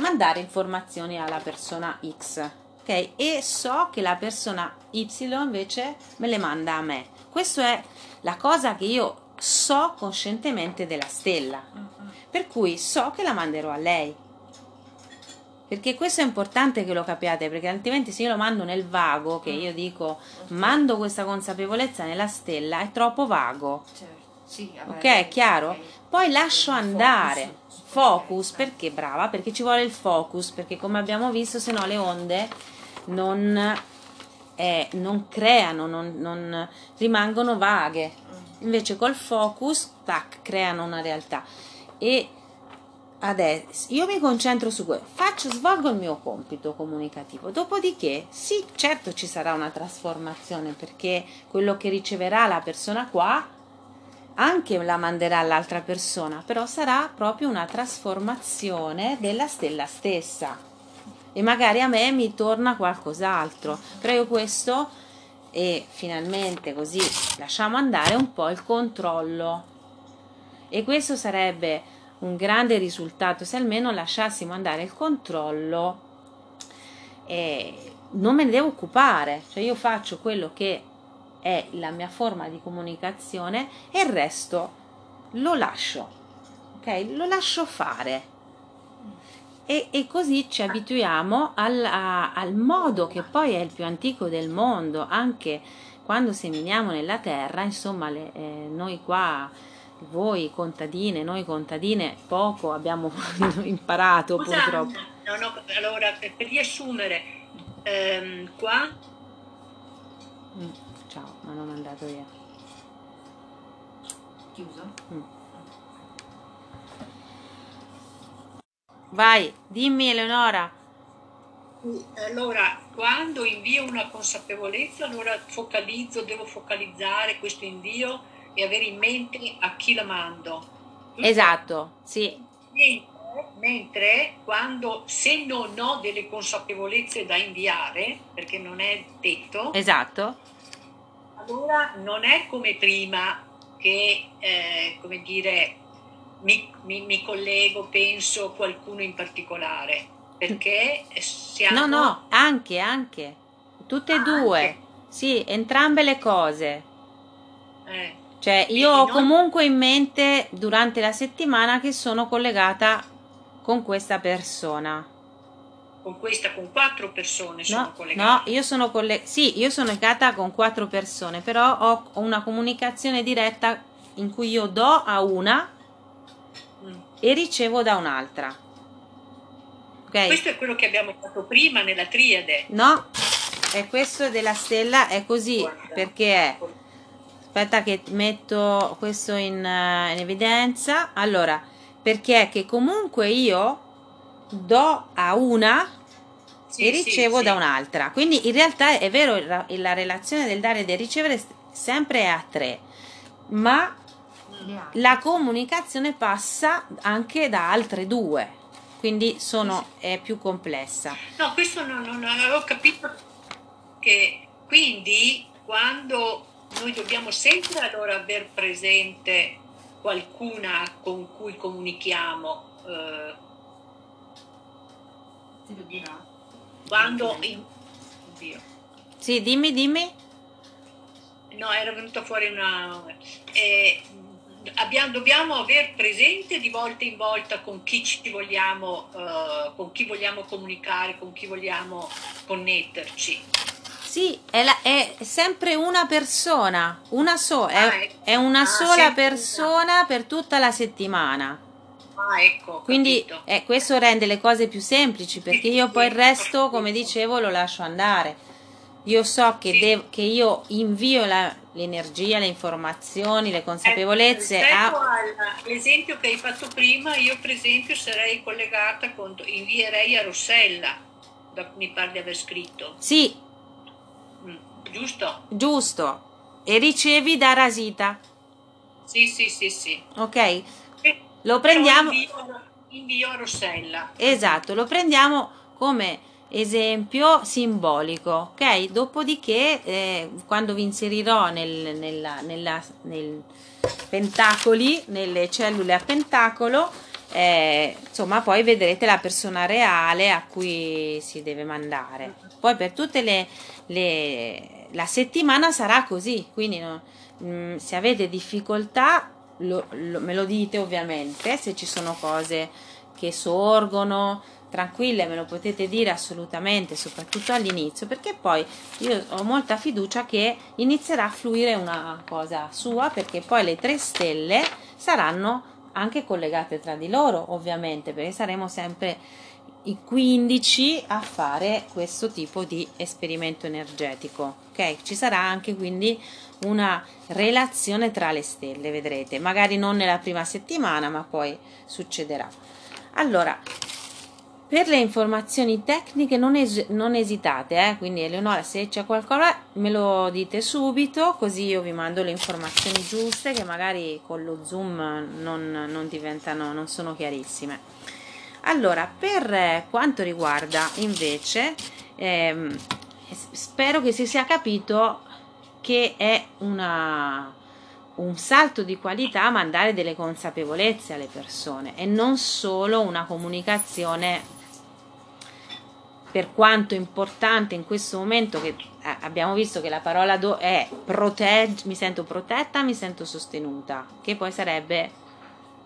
mandare informazioni alla persona X, ok? E so che la persona Y invece me le manda a me. Questa è la cosa che io so coscientemente della stella, per cui so che la manderò a lei. Perché questo è importante che lo capiate, perché altrimenti se io lo mando nel vago, che io dico mando questa consapevolezza nella stella, è troppo vago. Certo. Sì, Ok, è chiaro? Poi lascio andare. Focus, perché brava? Perché ci vuole il focus, perché come abbiamo visto, se no le onde non, eh, non creano, non, non- rimangono vaghe. Invece col focus, tac, creano una realtà. E adesso io mi concentro su questo, faccio, svolgo il mio compito comunicativo. Dopodiché, sì, certo ci sarà una trasformazione, perché quello che riceverà la persona qua anche la manderà all'altra persona, però sarà proprio una trasformazione della stella stessa. E magari a me mi torna qualcos'altro. Però io questo e finalmente così lasciamo andare un po' il controllo. E questo sarebbe un grande risultato se almeno lasciassimo andare il controllo e non me ne devo occupare, cioè io faccio quello che è la mia forma di comunicazione e il resto lo lascio, ok? Lo lascio fare. E, e così ci abituiamo al, a- al modo che poi è il più antico del mondo, anche quando seminiamo nella terra, insomma, le- eh, noi qua, voi contadine, noi contadine, poco abbiamo imparato Scusa, purtroppo. no, no, allora per riassumere, ehm, qua Mm, Ciao, mi hanno mandato via. Chiuso? Vai, dimmi Eleonora. Allora, quando invio una consapevolezza, allora focalizzo, devo focalizzare questo invio e avere in mente a chi la mando. Esatto, sì, Mentre, mentre quando se non ho delle consapevolezze da inviare, perché non è detto, esatto. allora non è come prima che, eh, come dire, mi, mi, mi collego, penso qualcuno in particolare, perché siamo... No, no, anche, anche. Tutte e Ah, due. anche. Sì, entrambe le cose. Eh, Cioè, io ho non- comunque in mente durante la settimana che sono collegata con questa persona. con questa, con quattro persone sono No, no, collegate. io sono colle- sì, io sono legata con quattro persone, però ho una comunicazione diretta in cui io do a una. E ricevo da un'altra. Ok? Questo è quello che abbiamo fatto prima nella triade. No, e questo della stella è così perché è. Aspetta che metto questo in, eh, in evidenza. Allora, perché è che comunque io do a una Sì, e sì, ricevo sì. da un'altra. Quindi in realtà è vero, la, la relazione del dare e del ricevere sempre è a tre, ma. La comunicazione passa anche da altre due, quindi sono, è più complessa. No, questo non, non avevo capito che quindi quando noi dobbiamo sempre allora aver presente qualcuna con cui comunichiamo, eh, quando in- oddio, Sì, dimmi, dimmi. no, era venuta fuori una eh, abbiamo- dobbiamo aver presente di volta in volta con chi ci vogliamo, eh, con chi vogliamo comunicare, con chi vogliamo connetterci. Sì, è, la- è sempre una persona, una Ah, è, ecco. è una Ah, sola persona per tutta la settimana. Ah, ecco, Quindi eh, questo rende le cose più semplici perché io poi il resto, come dicevo, lo lascio andare. Io so che, Sì. devo- che io invio la- l'energia, le informazioni, le consapevolezze Eh, a... all'esempio che hai fatto prima, io per esempio sarei collegata con, invierei a Rossella, da, mi pare di aver scritto, Sì, Mm, giusto? giusto. E ricevi da Rasita, Sì, sì, sì, sì. ok? E- Lo prendiamo... Invio, invio a Rossella. Esatto, lo prendiamo come esempio simbolico, ok? Dopodiché, eh, quando vi inserirò nel, nella, nella, nel pentacoli, nelle cellule a pentacolo, eh, insomma, poi vedrete la persona reale a cui si deve mandare. Poi per tutte le, le- la settimana sarà così, quindi no, mm, se avete difficoltà lo- lo- me lo dite ovviamente, se ci sono cose che sorgono, tranquille, me lo potete dire assolutamente, soprattutto all'inizio, perché poi io ho molta fiducia che inizierà a fluire una cosa sua, perché poi le tre stelle saranno anche collegate tra di loro, ovviamente, perché saremo sempre i 15 a fare questo tipo di esperimento energetico. Ok, ci sarà anche quindi una relazione tra le stelle, vedrete, magari non nella prima settimana, ma poi succederà. Allora, per le informazioni tecniche non, es- non esitate, eh? quindi Eleonora se c'è qualcosa me lo dite subito così io vi mando le informazioni giuste che magari con lo zoom non, non diventano, non sono chiarissime. Allora, per eh, quanto riguarda invece, ehm, spero che si sia capito che è una, un salto di qualità mandare delle consapevolezze alle persone e non solo una comunicazione per quanto importante in questo momento che eh, abbiamo visto che la parola do è protegge, mi sento protetta, mi sento sostenuta, che poi sarebbe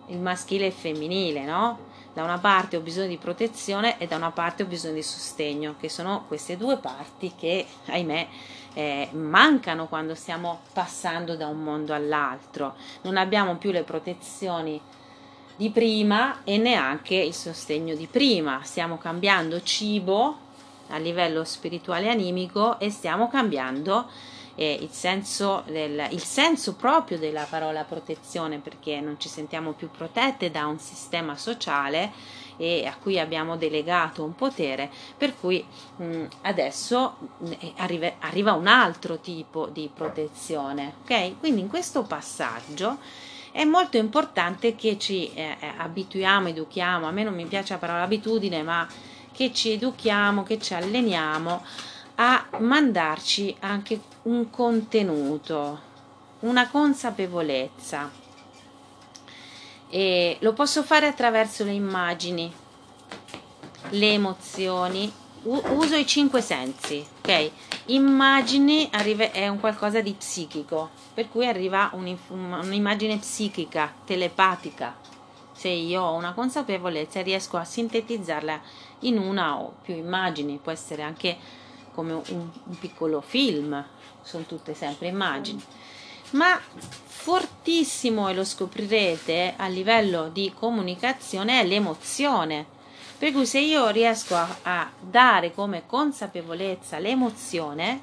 il maschile e il femminile, no? Da una parte ho bisogno di protezione e da una parte ho bisogno di sostegno, che sono queste due parti che, ahimè, eh, mancano quando stiamo passando da un mondo all'altro. Non abbiamo più le protezioni di prima e neanche il sostegno di prima. Stiamo cambiando cibo a livello spirituale e animico e stiamo cambiando eh, il, senso del, il senso proprio della parola protezione perché non ci sentiamo più protette da un sistema sociale e a cui abbiamo delegato un potere per cui mh, adesso mh, arriva, arriva un altro tipo di protezione ok quindi in questo passaggio è molto importante che ci eh, abituiamo, educhiamo, a me non mi piace la parola abitudine, ma che ci educhiamo, che ci alleniamo a mandarci anche un contenuto, una consapevolezza. E lo posso fare attraverso le immagini, le emozioni, uso i cinque sensi, ok? Immagini è un qualcosa di psichico, per cui arriva un'immagine psichica, telepatica. Se io ho una consapevolezza riesco a sintetizzarla in una o più immagini, può essere anche come un, un piccolo film, sono tutte sempre immagini. Ma fortissimo, e lo scoprirete a livello di comunicazione, è l'emozione. Per cui se io riesco a, a dare come consapevolezza l'emozione,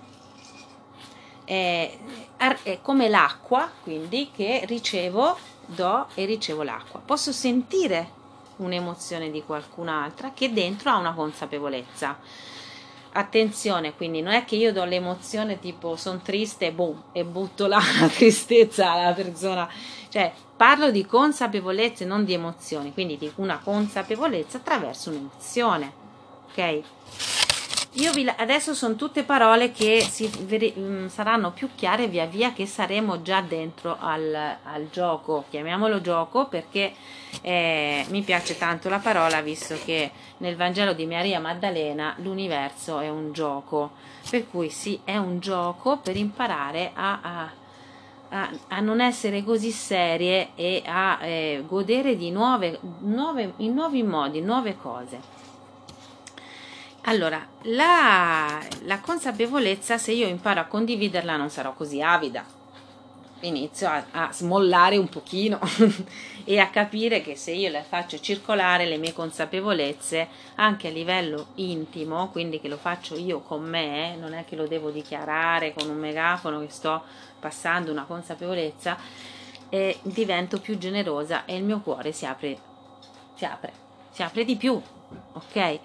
è, è come l'acqua, quindi che ricevo, do e ricevo l'acqua. Posso sentire un'emozione di qualcun'altra che dentro ha una consapevolezza attenzione, quindi non è che io do l'emozione tipo sono triste e boom e butto la tristezza alla persona, cioè parlo di consapevolezze, non di emozioni, quindi di una consapevolezza attraverso un'emozione, ok? Vi, adesso sono tutte parole che si, veri, mm, saranno più chiare via via che saremo già dentro al, al gioco, chiamiamolo gioco perché eh, mi piace tanto la parola visto che nel Vangelo di Maria Maddalena l'universo è un gioco, per cui sì, è un gioco per imparare a, a, a, a non essere così serie e a eh, godere di nuove, nuove, in nuovi modi, nuove cose. Allora, la, la, consapevolezza, se io imparo a condividerla, non sarò così avida. Inizio a, a smollare un pochino e a capire che se io le faccio circolare le mie consapevolezze anche a livello intimo, quindi che lo faccio io con me, non è che lo devo dichiarare con un megafono che sto passando una consapevolezza, eh, divento più generosa e il mio cuore si apre, si apre, si apre di più, ok?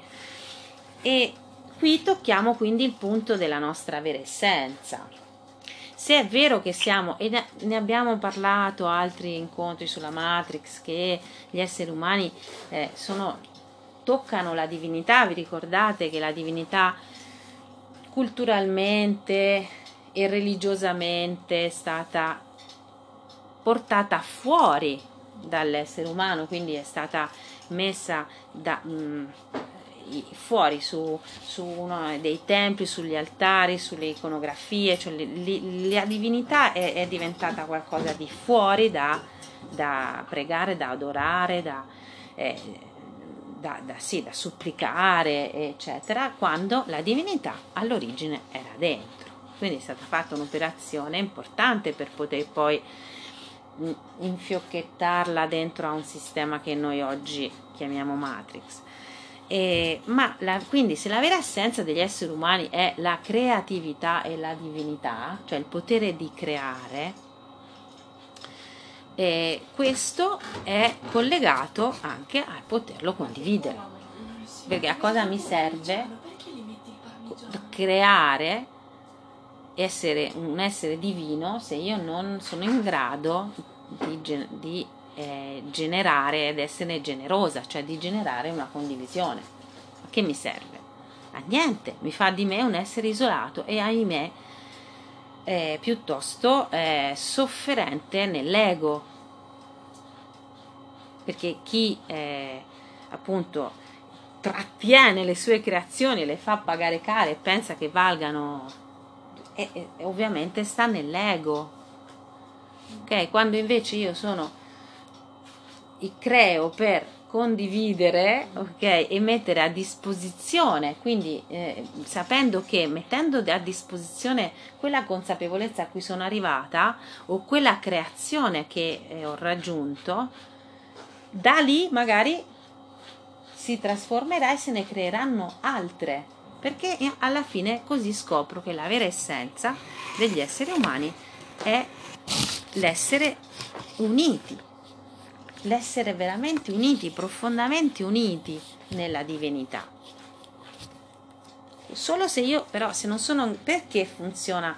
E qui tocchiamo quindi il punto della nostra vera essenza. Se è vero che siamo, e ne abbiamo parlato altri incontri sulla Matrix, che gli esseri umani eh, sono, toccano la divinità, vi ricordate che la divinità culturalmente e religiosamente è stata portata fuori dall'essere umano, quindi è stata messa da, mh, mm, fuori su, su, uno dei templi, sugli altari, sulle iconografie, cioè li, la divinità è, è, diventata qualcosa di fuori da, da pregare, da adorare, da, eh, da, da, sì, da supplicare, eccetera, quando la divinità all'origine era dentro. Quindi è stata fatta un'operazione importante per poter poi infiocchettarla dentro a un sistema che noi oggi chiamiamo Matrix. Eh, ma la, quindi se la vera essenza degli esseri umani è la creatività e la divinità, cioè il potere di creare, eh, questo è collegato anche a poterlo condividere. Perché a cosa mi serve creare essere un essere divino se io non sono in grado di, di eh, generare ed essere generosa, cioè di generare una condivisione. A che mi serve? A niente, mi fa di me un essere isolato e ahimè eh, piuttosto eh, sofferente nell'ego. Perché chi eh, appunto trattiene le sue creazioni, le fa pagare care e pensa che valgano, e, e, ovviamente sta nell'ego. Ok, quando invece io sono creo per condividere ok e mettere a disposizione quindi eh, sapendo che mettendo a disposizione quella consapevolezza a cui sono arrivata o quella creazione che eh, ho raggiunto da lì magari si trasformerà e se ne creeranno altre perché alla fine così scopro che la vera essenza degli esseri umani è l'essere uniti l'essere veramente uniti, profondamente uniti nella divinità. Solo se io, però, se non sono. Perché funziona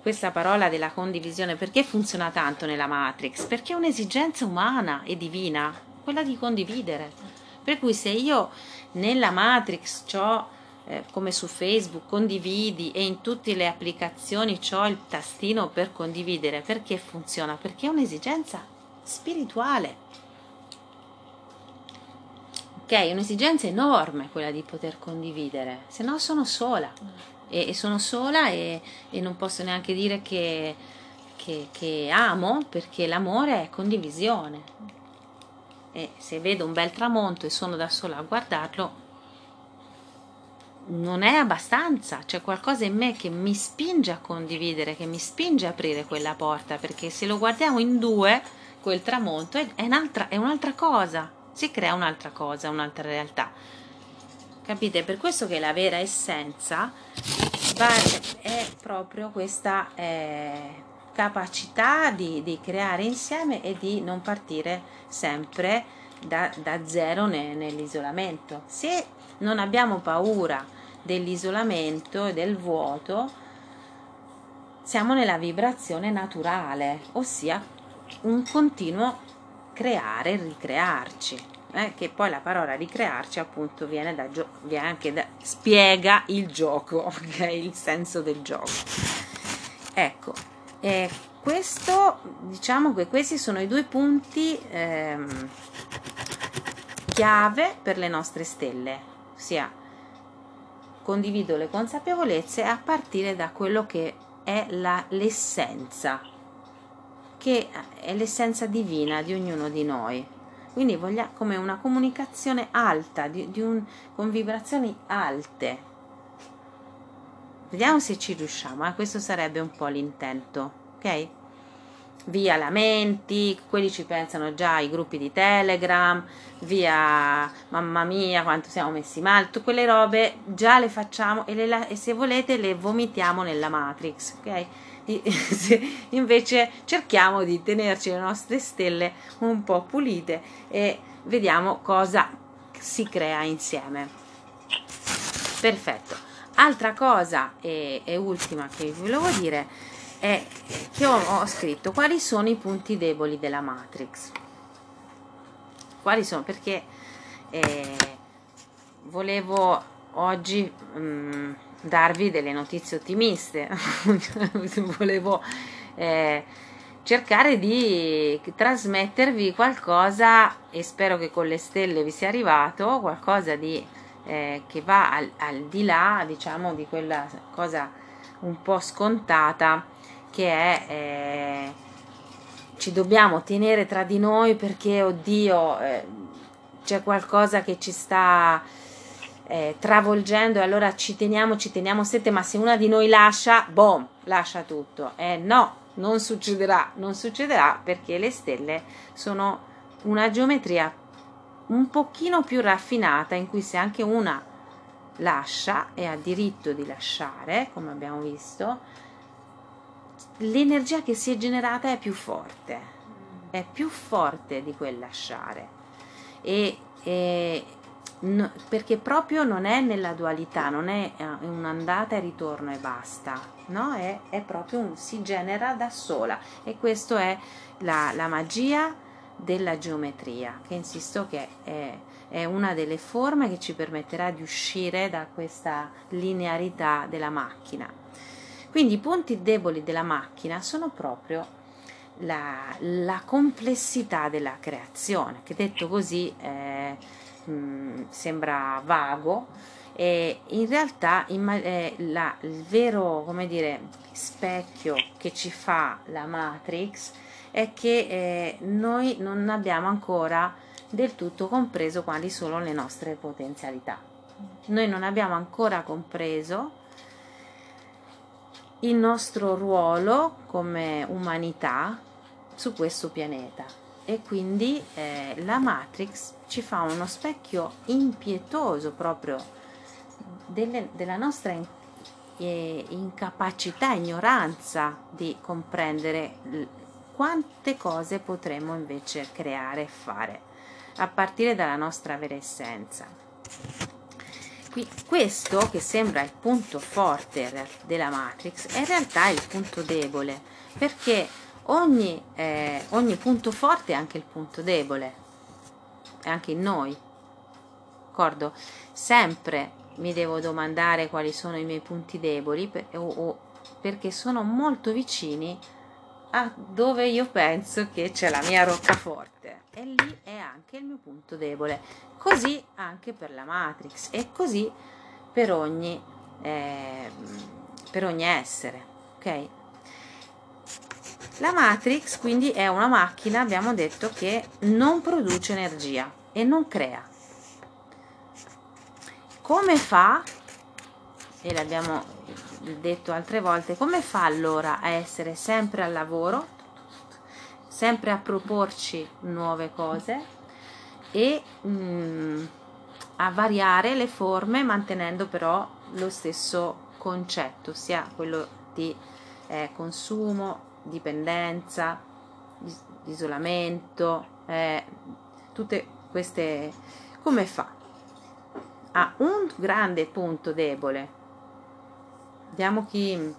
questa parola della condivisione? Perché funziona tanto nella Matrix? Perché è un'esigenza umana e divina, quella di condividere. Per cui se io nella Matrix ho, eh, come su Facebook, condividi e in tutte le applicazioni ho il tastino per condividere, perché funziona? Perché è un'esigenza spirituale Ok, è un'esigenza enorme quella di poter condividere, se no sono sola. E, e sono sola e, e, non posso neanche dire che, che, che amo perché l'amore è condivisione. E se vedo un bel tramonto e sono da sola a guardarlo non è abbastanza, c'è qualcosa in me che mi spinge a condividere, che mi spinge a aprire quella porta, perché se lo guardiamo in due, quel tramonto è, un'altra, è un'altra cosa, si crea un'altra cosa, un'altra realtà. Capite? Per questo che la vera essenza è proprio questa eh, capacità di, di, creare insieme e di non partire sempre da, da zero ne, nell'isolamento. Se non abbiamo paura dell'isolamento e del vuoto, siamo nella vibrazione naturale, ossia un continuo creare ricrearci. Eh, che poi la parola ricrearci appunto viene, da gio- viene anche da spiega il gioco, ok? Il senso del gioco. Ecco, eh, questo diciamo che questi sono i due punti ehm, chiave per le nostre stelle, ossia condivido le consapevolezze a partire da quello che è la, l'essenza, che è l'essenza divina di ognuno di noi. Quindi vogliamo come una comunicazione alta, di, di un, con vibrazioni alte. Vediamo se ci riusciamo, eh? questo sarebbe un po' l'intento, ok? via lamenti, quelli ci pensano già i gruppi di Telegram, via mamma mia quanto siamo messi male, tutte quelle robe già le facciamo e, le, e se volete le vomitiamo nella Matrix, ok? Invece cerchiamo di tenerci le nostre stelle un po' pulite e vediamo cosa si crea insieme. Perfetto. Altra cosa e, e ultima che vi volevo dire è che ho, ho scritto quali sono i punti deboli della Matrix. Quali sono? Perché eh, volevo oggi mh, mm, darvi delle notizie ottimiste, volevo eh, cercare di trasmettervi qualcosa e spero che con le stelle vi sia arrivato, qualcosa di, eh, che va al, al di là diciamo di quella cosa un po' scontata che è eh, ci dobbiamo tenere tra di noi perché oddio eh, c'è qualcosa che ci sta eh, travolgendo e allora ci teniamo, ci teniamo sette, ma se una di noi lascia, boom, lascia tutto. Eh no, non succederà, non succederà perché le stelle sono una geometria un pochino più raffinata in cui se anche una lascia e ha diritto di lasciare, come abbiamo visto, l'energia che si è generata è più forte, è più forte di quel lasciare. E, e no, perché proprio non è nella dualità, non è eh, un'andata e ritorno e basta, no? È, è proprio un, si genera da sola e questa è la, la, magia della geometria, che insisto che è, è una delle forme che ci permetterà di uscire da questa linearità della macchina. Quindi i punti deboli della macchina sono proprio la, la complessità della creazione, che detto così eh, mm, sembra vago, e in realtà eh, la, il vero come dire, specchio che ci fa la Matrix è che eh, noi non abbiamo ancora del tutto compreso quali sono le nostre potenzialità. Noi non abbiamo ancora compreso il nostro ruolo come umanità su questo pianeta e quindi eh, la Matrix ci fa uno specchio impietoso proprio delle, della nostra in, eh, incapacità, ignoranza di comprendere l- quante cose potremmo invece creare e fare a partire dalla nostra vera essenza. Qui, questo che sembra il punto forte della Matrix è in realtà il punto debole perché ogni, eh, ogni punto forte è anche il punto debole, è anche in noi. D'accordo? Sempre mi devo domandare quali sono i miei punti deboli per, o, o, perché sono molto vicini a dove io penso che c'è la mia roccaforte e lì è anche il mio punto debole. Così anche per la Matrix e così per ogni, eh, per ogni essere. Ok? La Matrix quindi è una macchina, abbiamo detto, che non produce energia e non crea. Come fa, e l'abbiamo detto altre volte, come fa allora a essere sempre al lavoro, sempre a proporci nuove cose e mm, a variare le forme mantenendo però lo stesso concetto, sia quello di eh, consumo, dipendenza, isolamento, eh, tutte queste come fa? Ha un grande punto debole. Vediamo chi,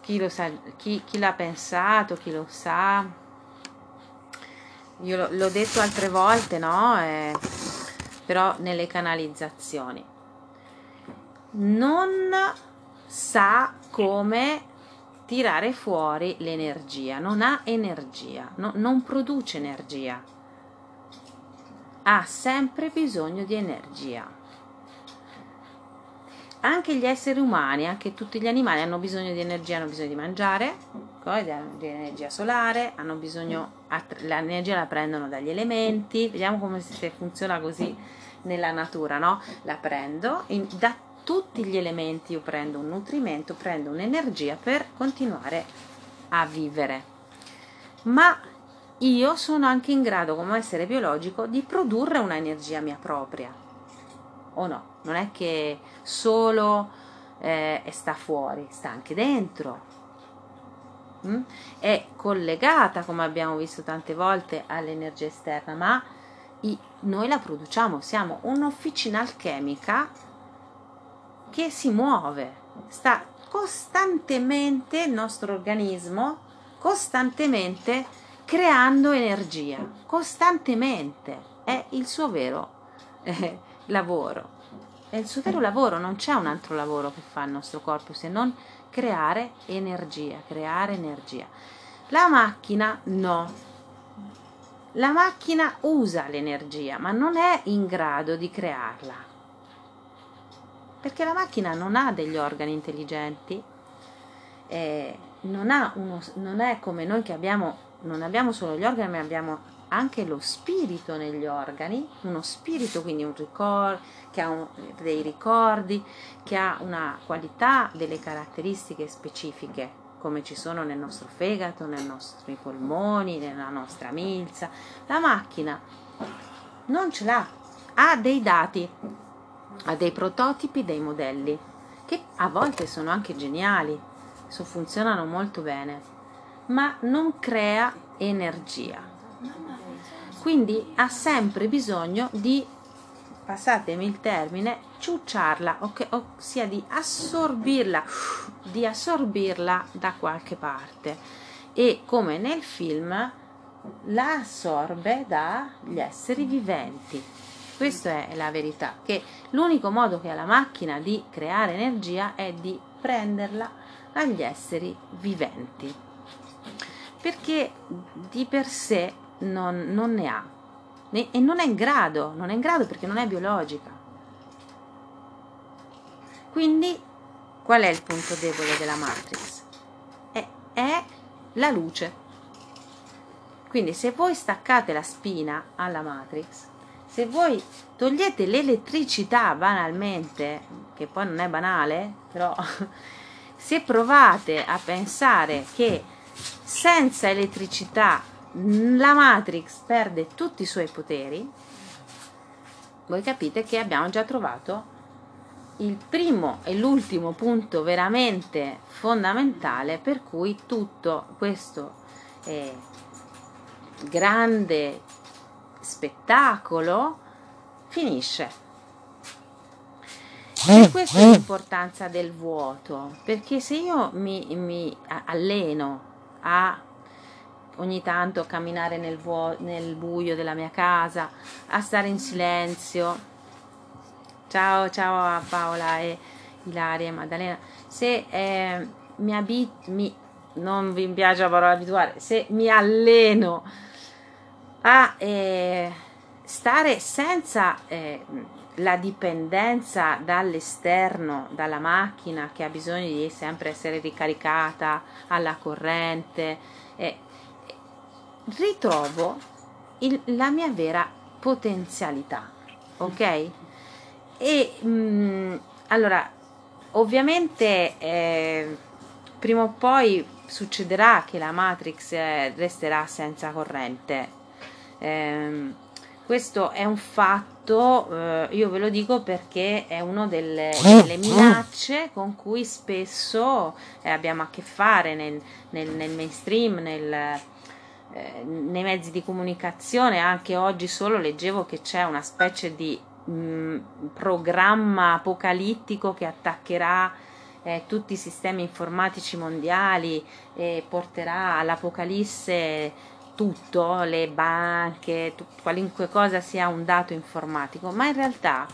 chi lo sa, chi, chi l'ha pensato, chi lo sa. Io l'ho detto altre volte, no? Eh, però nelle canalizzazioni. Non sa come tirare fuori l'energia, non ha energia, no, non produce energia, ha sempre bisogno di energia. Anche gli esseri umani, anche tutti gli animali hanno bisogno di energia, hanno bisogno di mangiare, di energia solare, hanno bisogno, l'energia la prendono dagli elementi, vediamo come funziona così nella natura, no? La prendo in, da tutti gli elementi, io prendo un nutrimento, prendo un'energia per continuare a vivere. Ma io sono anche in grado, come essere biologico, di produrre un'energia mia propria. O no? Non è che solo eh, sta fuori, sta anche dentro. Mm? È collegata, come abbiamo visto tante volte, all'energia esterna, ma i, noi la produciamo, siamo un'officina alchemica che si muove, sta costantemente il nostro organismo, costantemente creando energia, costantemente, è il suo vero eh, lavoro. È il suo vero lavoro, non c'è un altro lavoro che fa il nostro corpo se non creare energia, creare energia. La macchina no. La macchina usa l'energia, ma non è in grado di crearla perché la macchina non ha degli organi intelligenti, eh, non, uno, non, è come noi che abbiamo, non abbiamo solo gli organi, ma abbiamo anche lo spirito negli organi, uno spirito quindi un ricordo, che ha un, dei ricordi, che ha una qualità, delle caratteristiche specifiche, come ci sono nel nostro fegato, nei nostri polmoni, nella nostra milza. La macchina non ce l'ha, ha dei dati, ha dei prototipi, dei modelli che a volte sono anche geniali, so, funzionano molto bene, ma non crea energia. Quindi ha sempre bisogno di, passatemi il termine, ciucciarla, ossia di assorbirla, di assorbirla da qualche parte. E come nel film la assorbe dagli esseri viventi questa è la verità, che l'unico modo che ha la macchina di creare energia è di prenderla agli esseri viventi, perché di per sé non, non ne ha e non è in grado, non è in grado perché non è biologica. Quindi qual è il punto debole della Matrix? È, è la luce. Quindi se voi staccate la spina alla Matrix, se voi togliete l'elettricità banalmente, che poi non è banale, però se provate a pensare che senza elettricità la Matrix perde tutti i suoi poteri, voi capite che abbiamo già trovato il primo e l'ultimo punto veramente fondamentale per cui tutto questo eh, grande spettacolo finisce. E questa è l'importanza del vuoto, perché se io mi, mi alleno a ogni tanto camminare nel, vuo, nel buio della mia casa, a stare in silenzio, ciao ciao a Paola e Ilaria e Maddalena, se eh, mi abit mi non vi piace la parola abituare, se mi alleno a eh, stare senza eh, la dipendenza dall'esterno, dalla macchina che ha bisogno di sempre essere ricaricata alla corrente, eh, ritrovo il, la mia vera potenzialità, ok? E mh, mm, allora, ovviamente eh, prima o poi succederà che la Matrix eh, resterà senza corrente. Eh, questo è un fatto, eh, io ve lo dico perché è una delle, delle minacce con cui spesso eh, abbiamo a che fare nel, nel, nel mainstream, nel, eh, nei mezzi di comunicazione. Anche oggi solo leggevo che c'è una specie di mh, mm, programma apocalittico che attaccherà eh, tutti i sistemi informatici mondiali e porterà all'apocalisse tutto, le banche, t- qualunque cosa sia un dato informatico, ma in realtà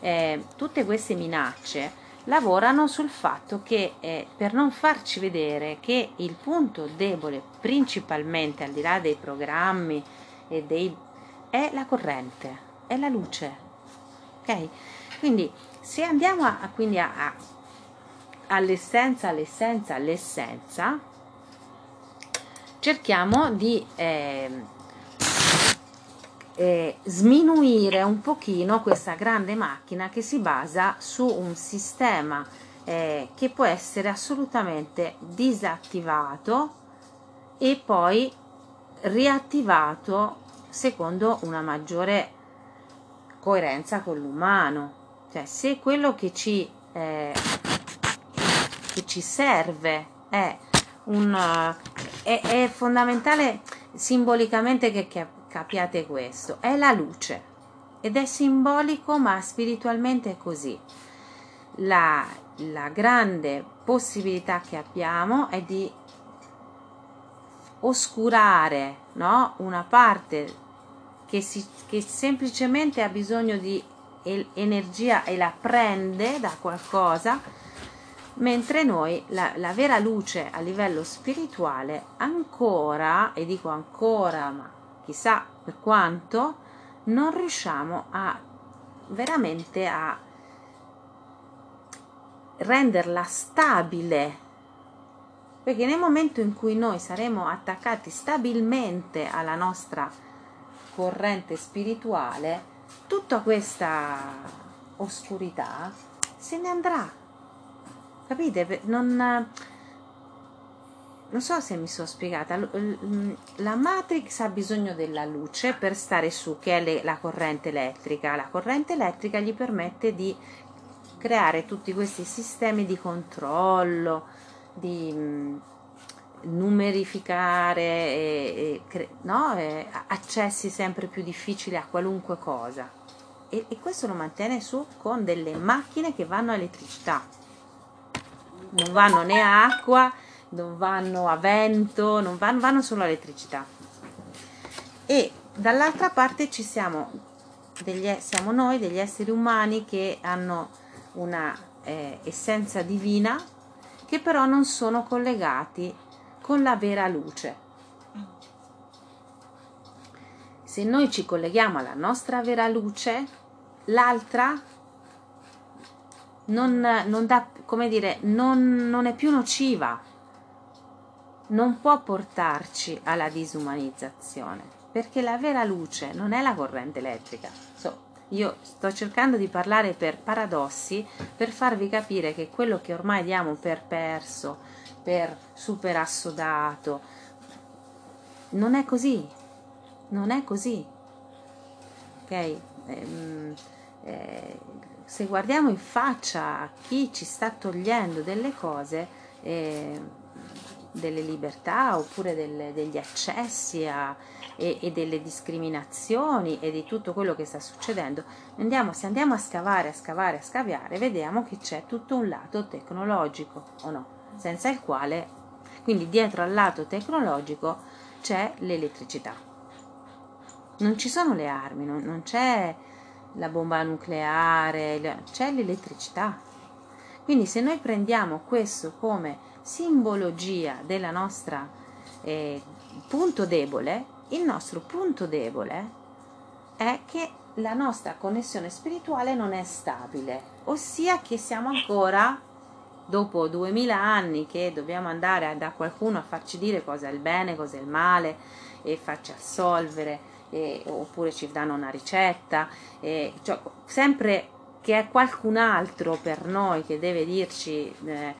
eh, tutte queste minacce lavorano sul fatto che eh, per non farci vedere che il punto debole principalmente al di là dei programmi e dei è la corrente, è la luce. Ok? Quindi se andiamo a, quindi a, a, all'essenza, all'essenza, all'essenza, cerchiamo di eh, eh, sminuire un pochino questa grande macchina che si basa su un sistema eh, che può essere assolutamente disattivato e poi riattivato secondo una maggiore coerenza con l'umano. Cioè, se quello che ci, eh, che ci serve è un, è, è fondamentale simbolicamente che, capiate questo, è la luce ed è simbolico ma spiritualmente è così. La, la grande possibilità che abbiamo è di oscurare no? una parte che, si, che semplicemente ha bisogno di energia e la prende da qualcosa mentre noi la, la, vera luce a livello spirituale ancora, e dico ancora, ma chissà per quanto, non riusciamo a veramente a renderla stabile. Perché nel momento in cui noi saremo attaccati stabilmente alla nostra corrente spirituale, tutta questa oscurità se ne andrà Capite? Non, non so se mi sono spiegata. La Matrix ha bisogno della luce per stare su, che è le, la corrente elettrica. La corrente elettrica gli permette di creare tutti questi sistemi di controllo, di mh, numerificare e, e, no? e, accessi sempre più difficili a qualunque cosa. E, e questo lo mantiene su con delle macchine che vanno a elettricità non vanno né a acqua, non vanno a vento, non vanno, vanno solo a elettricità. E dall'altra parte ci siamo, degli, siamo noi, degli esseri umani che hanno una eh, essenza divina, che però non sono collegati con la vera luce. Se noi ci colleghiamo alla nostra vera luce, l'altra non, non, dà, dire, non, non è più nociva, non può portarci alla disumanizzazione, perché la vera luce non è la corrente elettrica. So, io sto cercando di parlare per paradossi per farvi capire che quello che ormai diamo per perso, per super assodato, non è così, non è così. Ok? Ehm, eh, se guardiamo in faccia a chi ci sta togliendo delle cose, eh, delle libertà oppure delle, degli accessi a, e, e, delle discriminazioni e di tutto quello che sta succedendo, andiamo, se andiamo a scavare, a scavare, a scaviare, vediamo che c'è tutto un lato tecnologico o no, senza il quale, quindi dietro al lato tecnologico c'è l'elettricità. Non ci sono le armi, non, non c'è la bomba nucleare, c'è l'elettricità. Quindi se noi prendiamo questo come simbologia della nostra eh, punto debole, il nostro punto debole è che la nostra connessione spirituale non è stabile, ossia che siamo ancora dopo duemila anni che dobbiamo andare da qualcuno a farci dire cosa è il bene, cosa è il male e farci assolvere e, oppure ci danno una ricetta, e, cioè, sempre che è qualcun altro per noi che deve dirci eh,